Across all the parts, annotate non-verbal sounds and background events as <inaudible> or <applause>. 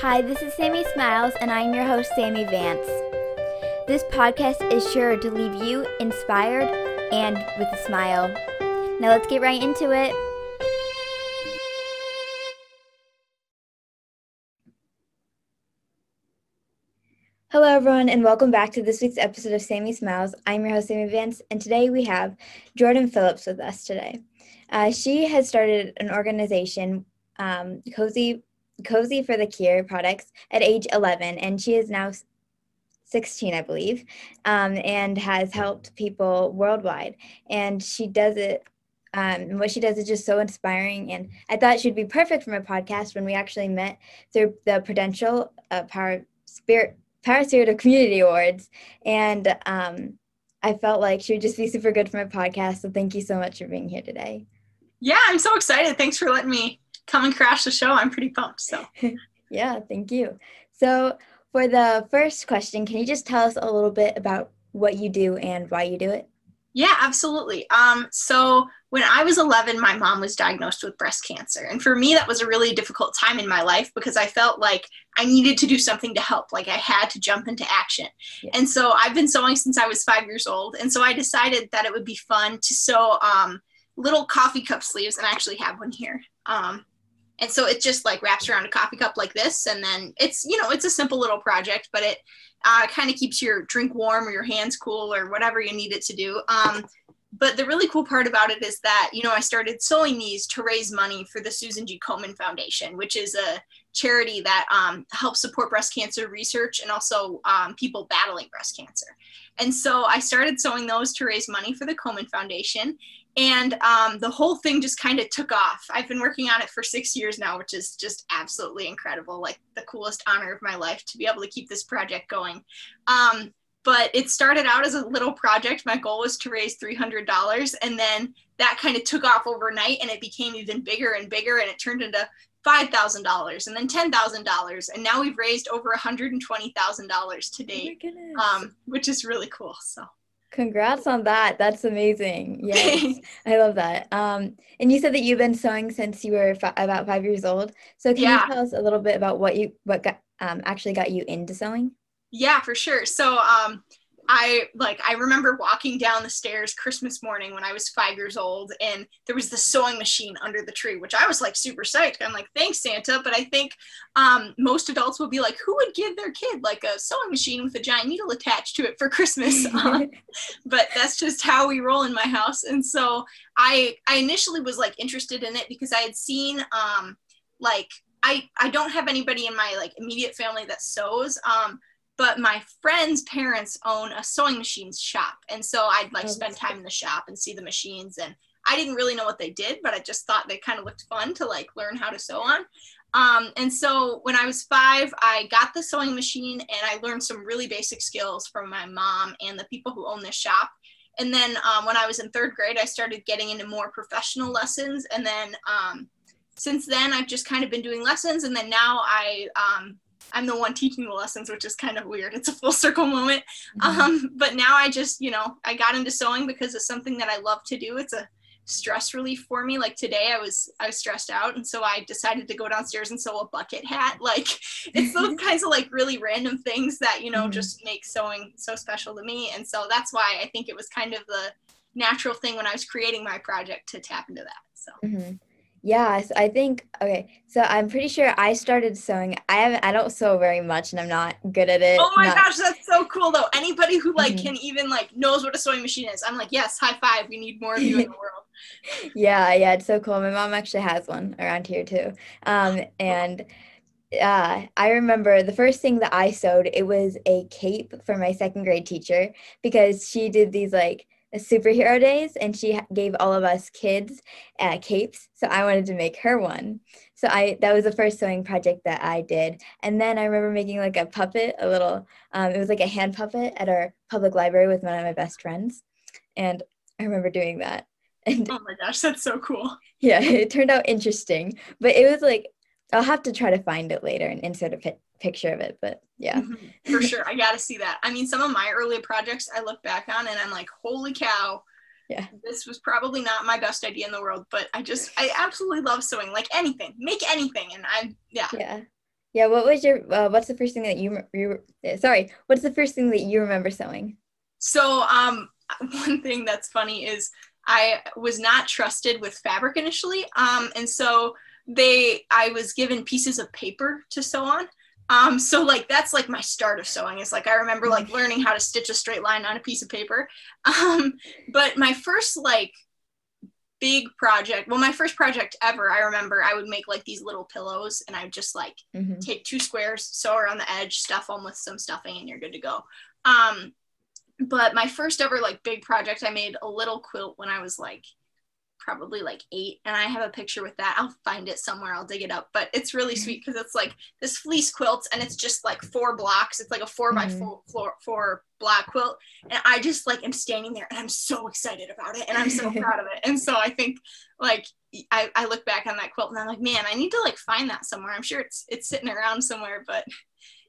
Hi, this is Sammy Smiles, and I'm your host, Sammy Vance. This podcast is sure to leave you inspired and with a smile. Now let's get right into it. Hello, everyone, and welcome back to this week's episode of Sammy Smiles. I'm your host, Sammy Vance, and today we have Jordan Phillips with us today. Uh, she has started an organization, um, Cozy Cozy for the Cure products at age 11, and she is now 16, I believe, um, and has helped people worldwide. And she does it. Um, what she does is just so inspiring, and I thought she'd be perfect for my podcast when we actually met through the Prudential uh, Power Spirit Power Spirit of Community Awards, and um, I felt like she would just be super good for my podcast. So thank you so much for being here today. Yeah, I'm so excited. Thanks for letting me come and crash the show. I'm pretty pumped. So, <laughs> yeah, thank you. So, for the first question, can you just tell us a little bit about what you do and why you do it? Yeah, absolutely. Um, so when I was 11, my mom was diagnosed with breast cancer. And for me, that was a really difficult time in my life because I felt like I needed to do something to help. Like I had to jump into action. Yeah. And so I've been sewing since I was five years old. And so I decided that it would be fun to sew um, little coffee cup sleeves. And I actually have one here. Um, and so it just like wraps around a coffee cup like this and then it's you know it's a simple little project but it uh, kind of keeps your drink warm or your hands cool or whatever you need it to do. Um, but the really cool part about it is that you know i started sewing these to raise money for the susan g komen foundation which is a charity that um, helps support breast cancer research and also um, people battling breast cancer and so i started sewing those to raise money for the komen foundation and um, the whole thing just kind of took off. I've been working on it for six years now, which is just absolutely incredible. Like the coolest honor of my life to be able to keep this project going. Um, but it started out as a little project. My goal was to raise $300, and then that kind of took off overnight, and it became even bigger and bigger, and it turned into $5,000 and then $10,000. And now we've raised over $120,000 to date, oh um, which is really cool. So Congrats on that. That's amazing. <laughs> Yes, I love that. Um, and you said that you've been sewing since you were fi- about five years old. So can yeah. you tell us a little bit about what you what got um, actually got you into sewing? Yeah, for sure. So um, I like I remember walking down the stairs Christmas morning when I was five years old, and there was the sewing machine under the tree, which I was like super psyched. I'm like, thanks, Santa. But I think um, most adults would be like, who would give their kid like a sewing machine with a giant needle attached to it for Christmas? <laughs> <laughs> um, but that's just how we roll in my house. And so I I initially was like interested in it because I had seen um, like I I don't have anybody in my like immediate family that sews. Um, but my friend's parents own a sewing machines shop. And so i'd like oh, spend time in the shop and see the machines and i didn't really know what they did but i just thought they kind of looked fun to like learn how to sew on. Um, and so when i was five i got the sewing machine and i learned some really basic skills from my mom and the people who own this shop. And then um, when i was in third grade i started getting into more professional lessons and then um, since then i've just kind of been doing lessons and then now i um, I'm the one teaching the lessons, which is kind of weird. It's a full circle moment. Mm-hmm. Um, but now I just, you know, I got into sewing because it's something that I love to do. It's a stress relief for me. Like today I was I was stressed out and so I decided to go downstairs and sew a bucket hat. <laughs> Like it's those <laughs> kinds of like really random things that, you know, mm-hmm. just make sewing so special to me. And so that's why I think it was kind of the natural thing when I was creating my project to tap into that. So mm-hmm. Yes, I think okay. So I'm pretty sure I started sewing. I haven't. I don't sew very much, and I'm not good at it. Oh my not, gosh, that's so cool though. Anybody who like mm-hmm. can even like knows what a sewing machine is, I'm like, yes, high five. We need more of you in the world. <laughs> yeah, yeah, it's so cool. My mom actually has one around here too. Um, <gasps> and uh, I remember the first thing that I sewed. It was a cape for my second grade teacher because she did these like superhero days and she gave all of us kids uh, capes so i wanted to make her one. So i that was the first sewing project that i did. And then i remember making like a puppet a little um, it was like a hand puppet at our public library with one of my best friends. And i remember doing that. And oh my gosh that's so cool. <laughs> Yeah it turned out interesting. But it was like i'll have to try to find it later and insert a picture of it but yeah mm-hmm. for sure i gotta see that i mean some of my early projects i look back on and i'm like holy cow yeah this was probably not my best idea in the world but i just i absolutely love sewing like anything make anything and I'm, yeah yeah Yeah, what was your uh, what's the first thing that you you sorry, what's the first thing that you remember sewing? So, um <laughs> one thing that's funny is I was not trusted with fabric initially. Um and so they I was given pieces of paper to sew on. Um, so like that's like my start of sewing. It's like I remember like learning how to stitch a straight line on a piece of paper. <laughs> Um, but my first like big project, well, my first project ever, I remember I would make like these little pillows and I would just like mm-hmm. take two squares, sew around the edge, stuff them with some stuffing, and you're good to go. Um, but my first ever like big project, I made a little quilt when I was like probably like eight and i have a picture with that. I'll find it somewhere. I'll dig it up. But it's really mm-hmm. sweet because it's like this fleece quilt and it's just like four blocks. It's like a 4 mm-hmm. by four, four, four block quilt. And i just like am standing there and i'm so excited about it and i'm so <laughs> proud of it. And so i think like I, I look back on that quilt and i'm like man i need to like find that somewhere. I'm sure it's it's sitting around somewhere but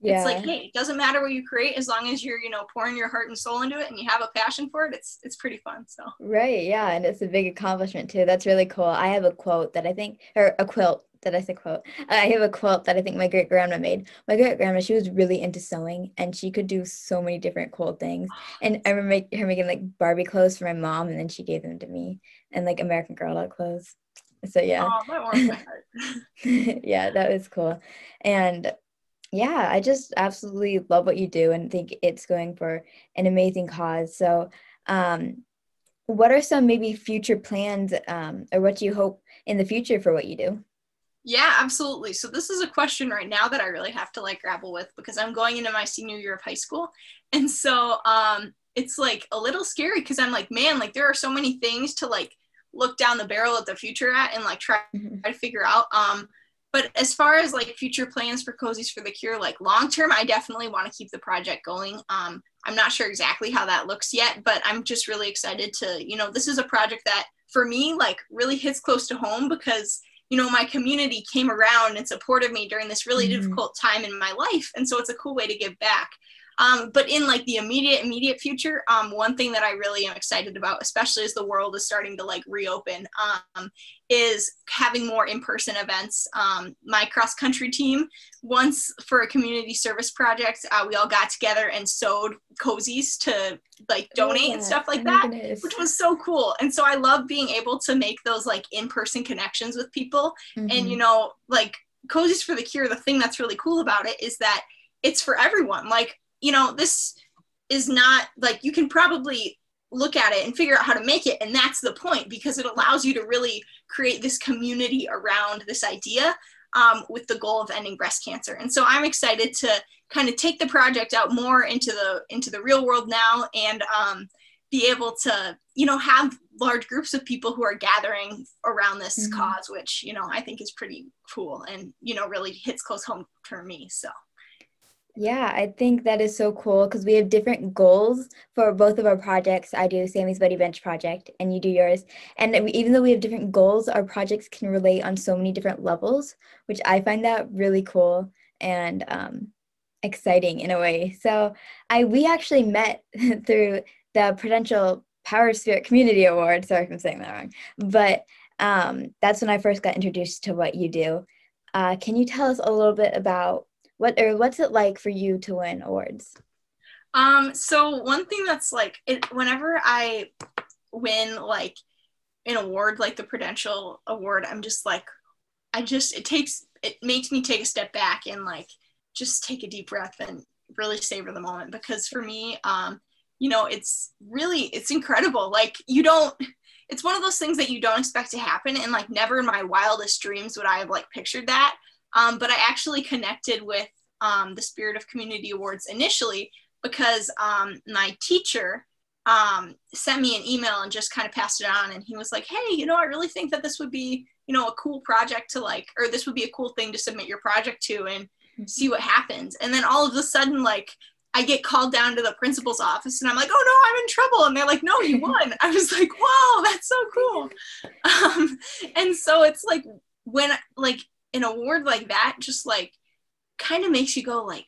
yeah. it's like hey it doesn't matter what you create as long as you're you know pouring your heart and soul into it and you have a passion for it it's it's pretty fun so right yeah and it's a big accomplishment too that's really cool i have a quote that i think or a quilt that I say quote? I have a quilt that I think my great grandma made. My great grandma, she was really into sewing and she could do so many different cool things. <sighs> And I remember make, her making like Barbie clothes for my mom and then she gave them to me and like American Girl doll clothes. So yeah. Oh, that <laughs> <laughs> <laughs> yeah, that was cool. And yeah, I just absolutely love what you do and think it's going for an amazing cause. So, um, what are some maybe future plans um, or what do you hope in the future for what you do? Yeah, absolutely. So this is a question right now that I really have to like grapple with because I'm going into my senior year of high school. <laughs> And so um it's like a little scary because I'm like, man, like there are so many things to like look down the barrel at the future at and like try, mm-hmm. try to figure out. Um but as far as like future plans for cozies for the cure like long term i definitely want to keep the project going um, i'm not sure exactly how that looks yet but i'm just really excited to you know this is a project that for me like really hits close to home because you know my community came around and supported me during this really mm-hmm. difficult time in my life and so it's a cool way to give back um, but in like the immediate immediate future, um, one thing that I really am excited about, especially as the world is starting to like reopen, um, is having more in-person events. Um, my cross country team, once for a community service project, uh, we all got together and sewed cozies to like donate and stuff like that, which was so cool. And so I love being able to make those like in-person connections with people. Mm-hmm. And you know, like cozies for the cure, the thing that's really cool about it is that it's for everyone. Like you know, this is not like you can probably look at it and figure out how to make it. And that's the point because it allows you to really create this community around this idea um, with the goal of ending breast cancer. And so I'm excited to kind of take the project out more into the into the real world now and um, be able to you know have large groups of people who are gathering around this mm-hmm. cause, which you know I think is pretty cool and you know really hits close home for me. So. Yeah, I think that is so cool because we have different goals for both of our projects. I do Sammy's Buddy Bench project and you do yours. And even though we have different goals, our projects can relate on so many different levels, which I find that really cool and um, exciting in a way. So I we actually met <laughs> through the Prudential Power Spirit Community Award. Sorry if I'm saying that wrong. But um, that's when I first got introduced to what you do. Uh, can you tell us a little bit about what or what's it like for you to win awards? Um, so one thing that's like it whenever I win like an award like the Prudential Award, I'm just like I just it takes it makes me take a step back and like just take a deep breath and really savor the moment because for me, um, you know, it's really it's incredible. Like you don't it's one of those things that you don't expect to happen and like never in my wildest dreams would I have like pictured that. Um, but I actually connected with um, the Spirit of Community Awards initially because um, my teacher um, sent me an email and just kind of passed it on. And he was like, hey, you know, I really think that this would be, you know, a cool project to like, or this would be a cool thing to submit your project to and mm-hmm. see what happens. And then all of a sudden, like, I get called down to the principal's office and I'm like, oh no, I'm in trouble. And they're like, no, you <laughs> won. I was like, wow, that's so cool. <laughs> Um, and so it's like when like an award like that just like kind of makes you go like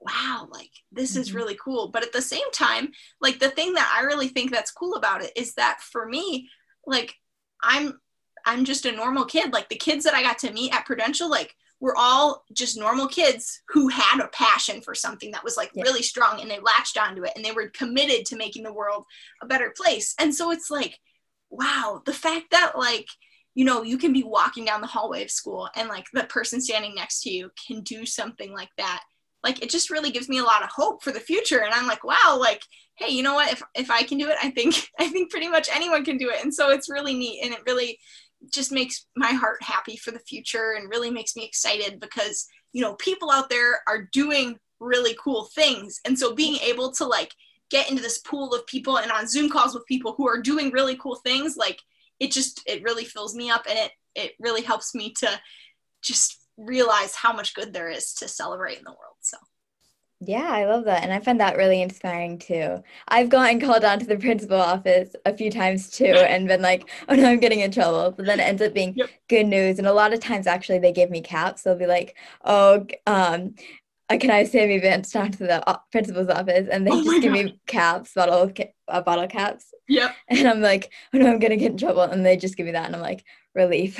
wow like this mm-hmm. is really cool but at the same time like the thing that i really think that's cool about it is that for me like i'm i'm just a normal kid like the kids that i got to meet at prudential like were all just normal kids who had a passion for something that was like Yeah. really strong and they latched onto it and they were committed to making the world a better place. And so it's like, wow, the fact that like, you know, you can be walking down the hallway of school and like the person standing next to you can do something like that. Like it just really gives me a lot of hope for the future. And I'm like, wow, like, hey, you know what? If if I can do it, I think <laughs> I think pretty much anyone can do it. And so it's really neat and it really just makes my heart happy for the future and really makes me excited because you know people out there are doing really cool things and so being able to like get into this pool of people and on zoom calls with people who are doing really cool things like it just it really fills me up and it it really helps me to just realize how much good there is to celebrate in the world so Yeah, I love that. And I find that really inspiring too. I've gotten called down to the principal office a few times too and been like, oh no, I'm getting in trouble. But then it ends up being Yep. good news. And a lot of times actually they give me caps. They'll be like, oh, um, can I Sammy Vance down to the principal's office? And they Oh just give me caps, bottle ca- uh, bottle caps. yep <laughs> And I'm like, oh no, I'm gonna get in trouble. And they just give me that. And I'm like, relief.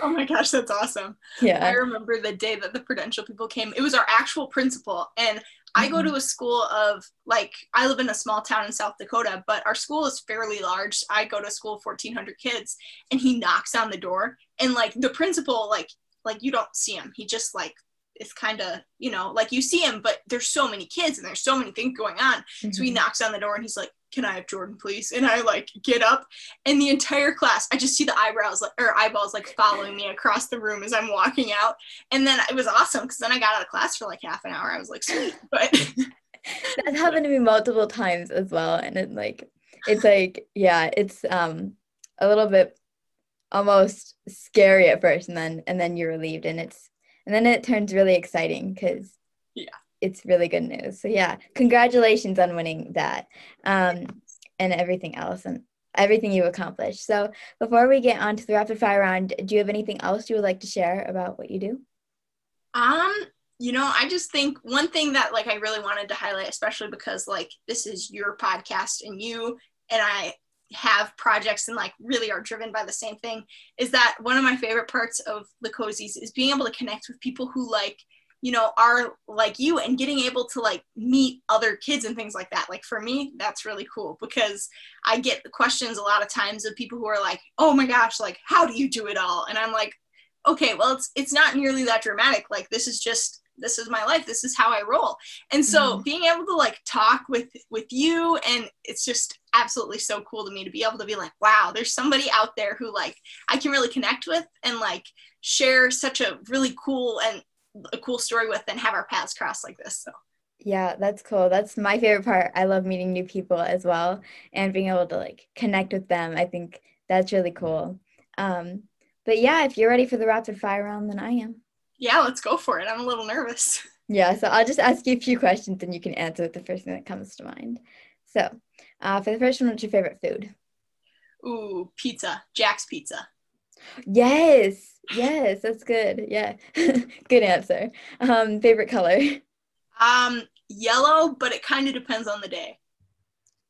oh my gosh that's awesome <laughs> Yeah. I remember the day that the prudential people came. It was our actual principal. And I go to a school of like, I live in a small town in South Dakota, but our school is fairly large. I go to a school of 1,400 kids, and he knocks on the door. And like the principal, like, like you don't see him. He just like, it's kind of, you know, like you see him, but there's so many kids and there's so many things going on. So he Mhm. knocks on the door and he's like, "Can I have Jordan, please?" And I like get up, and the entire class, I just see the eyebrows like or eyeballs like following me across the room as I'm walking out. And then it was awesome because then I got out of class for like half an hour. I was like, "Sweet," but <laughs> That's happened to me multiple times as well. And it like it's like, yeah, it's um a little bit almost scary at first and then and then you're relieved and it's and then it turns really exciting because Yeah. it's really good news. So yeah, congratulations on winning that. Um and everything else and everything you accomplished. So before we get on to the rapid fire round, do you have anything else you would like to share about what you do? Um, you know, I just think one thing that like I really wanted to highlight, especially because like this is your podcast and you and I have projects and like really are driven by the same thing, is that one of my favorite parts of the cozies is being able to connect with people who like, you know, are like you and getting able to like meet other kids and things like that. Like for me, that's really cool because I get the questions a lot of times of people who are like, oh my gosh, like how do you do it all? And I'm like, okay, well, it's it's not nearly that dramatic. Like this is just this is my life. This is how I roll. And so Mhm. being able to like talk with with you and it's just absolutely so cool to me to be able to be like, wow, there's somebody out there who like I can really connect with and like share such a really cool and a cool story with and have our paths cross like this. So Yeah, that's cool. That's my favorite part. I love meeting new people as well and being able to like connect with them. I think that's really cool. Um, but yeah, if you're ready for the rapid fire round, then I am. Yeah, let's go for it. I'm a little nervous. <laughs> Yeah, so I'll just ask you a few questions and you can answer with the first thing that comes to mind. So, uh, for the first one, what's your favorite food? Ooh, pizza, Jack's Pizza. Yes, yes, that's good. Yeah, <laughs> good answer. Um, favorite color? Um, yellow, but it kind of depends on the day.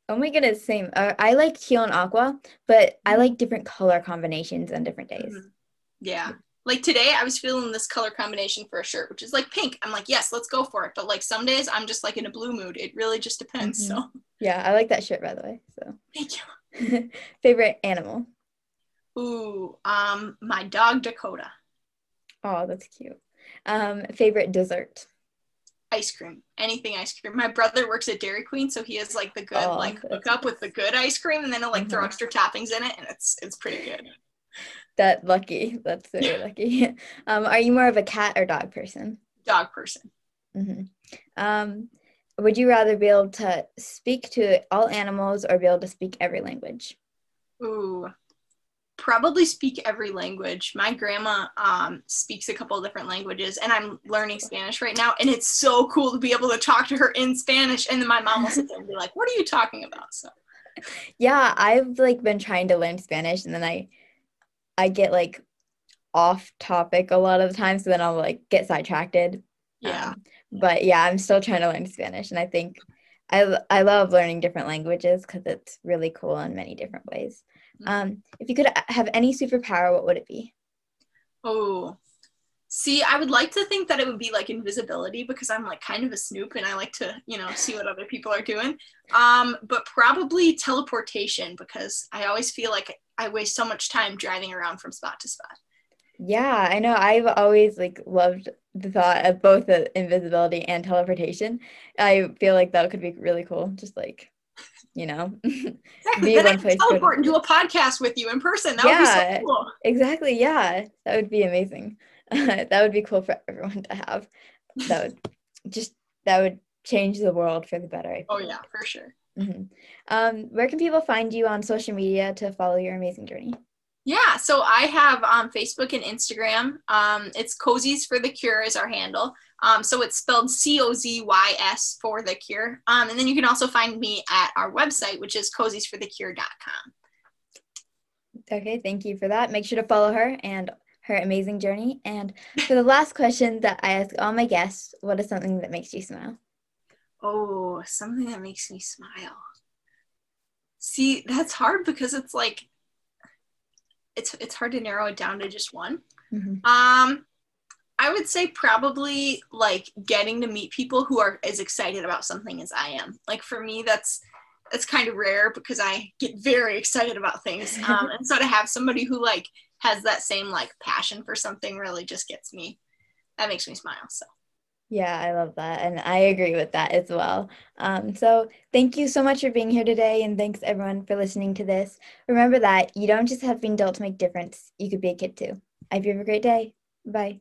Oh my goodness, same. Uh, I like teal and aqua, but I like different color combinations on different days. Mhm. Yeah. Like today, I was feeling this color combination for a shirt, which is like pink. I'm like, yes, let's go for it. But like some days, I'm just like in a blue mood. It really just depends. Mhm. So Yeah, I like that shirt by the way. So, thank you. <laughs> favorite animal? Ooh, um, my dog Dakota. Oh, that's cute. Um, favorite dessert? Ice cream, anything ice cream. My brother works at Dairy Queen, so he has like the good Oh, like that's hookup with the good ice cream, and then he'll like throw Mhm. extra toppings in it, and it's it's pretty good. That lucky. That's very lucky. <laughs> Um, are you more of a cat or dog person? Dog person. hmm Um, would you rather be able to speak to all animals or be able to speak every language? Ooh, probably speak every language. My grandma um, speaks a couple of different languages, and I'm learning Spanish right now. And it's so cool to be able to talk to her in Spanish. And then my mom will sit there and be like, "What are you talking about?" So <laughs> Yeah, I've like been trying to learn Spanish and then I I get like off topic a lot of the time, so then I'll like get sidetracked. yeah, Um, but yeah, I'm still trying to learn Spanish, and I think I I love learning different languages because it's really cool in many different ways. Mhm. Um, if you could have any superpower, what would it be? oh, See, I would like to think that it would be like invisibility because I'm like kind of a snoop and I like to, you know, see what other people are doing. Um, but probably teleportation because I always feel like I waste so much time driving around from spot to spot. Yeah, I know. I've always like loved the thought of both the invisibility and teleportation. I feel like that could be really cool. Just like, you know, <laughs> exactly. Then I can teleport and do a podcast with you in person. That yeah, would be so cool. Exactly. Yeah, that would be amazing. <laughs> that would be cool for everyone to have. That would just that would change the world for the better. Oh yeah, for sure. Mm-hmm. Um, where can people find you on social media to follow your amazing journey? Yeah, so I have um, Facebook and Instagram. Um, it's Cozies for the Cure is our handle. Um, so it's spelled C O Z Y S for the Cure. Um, and then you can also find me at our website, which is coziesforthecure.com. Okay, thank you for that. Make sure to follow her and her amazing journey. And for the last question that I ask all my guests, what is something that makes you smile? Oh, something that makes me smile. See, that's hard because it's like it's it's hard to narrow it down to just one. Mm-hmm. Um, I would say probably like getting to meet people who are as excited about something as I am. Like for me, that's that's kind of rare because I get very excited about things. <laughs> Um, and so to have somebody who like has that same like passion for something really just gets me that makes me smile so. Yeah i love that and i agree with that as well. Um, so thank you so much for being here today and thanks everyone for listening to this. Remember that you don't just have being adult to make difference you could be a kid too. I hope you have a great day. Bye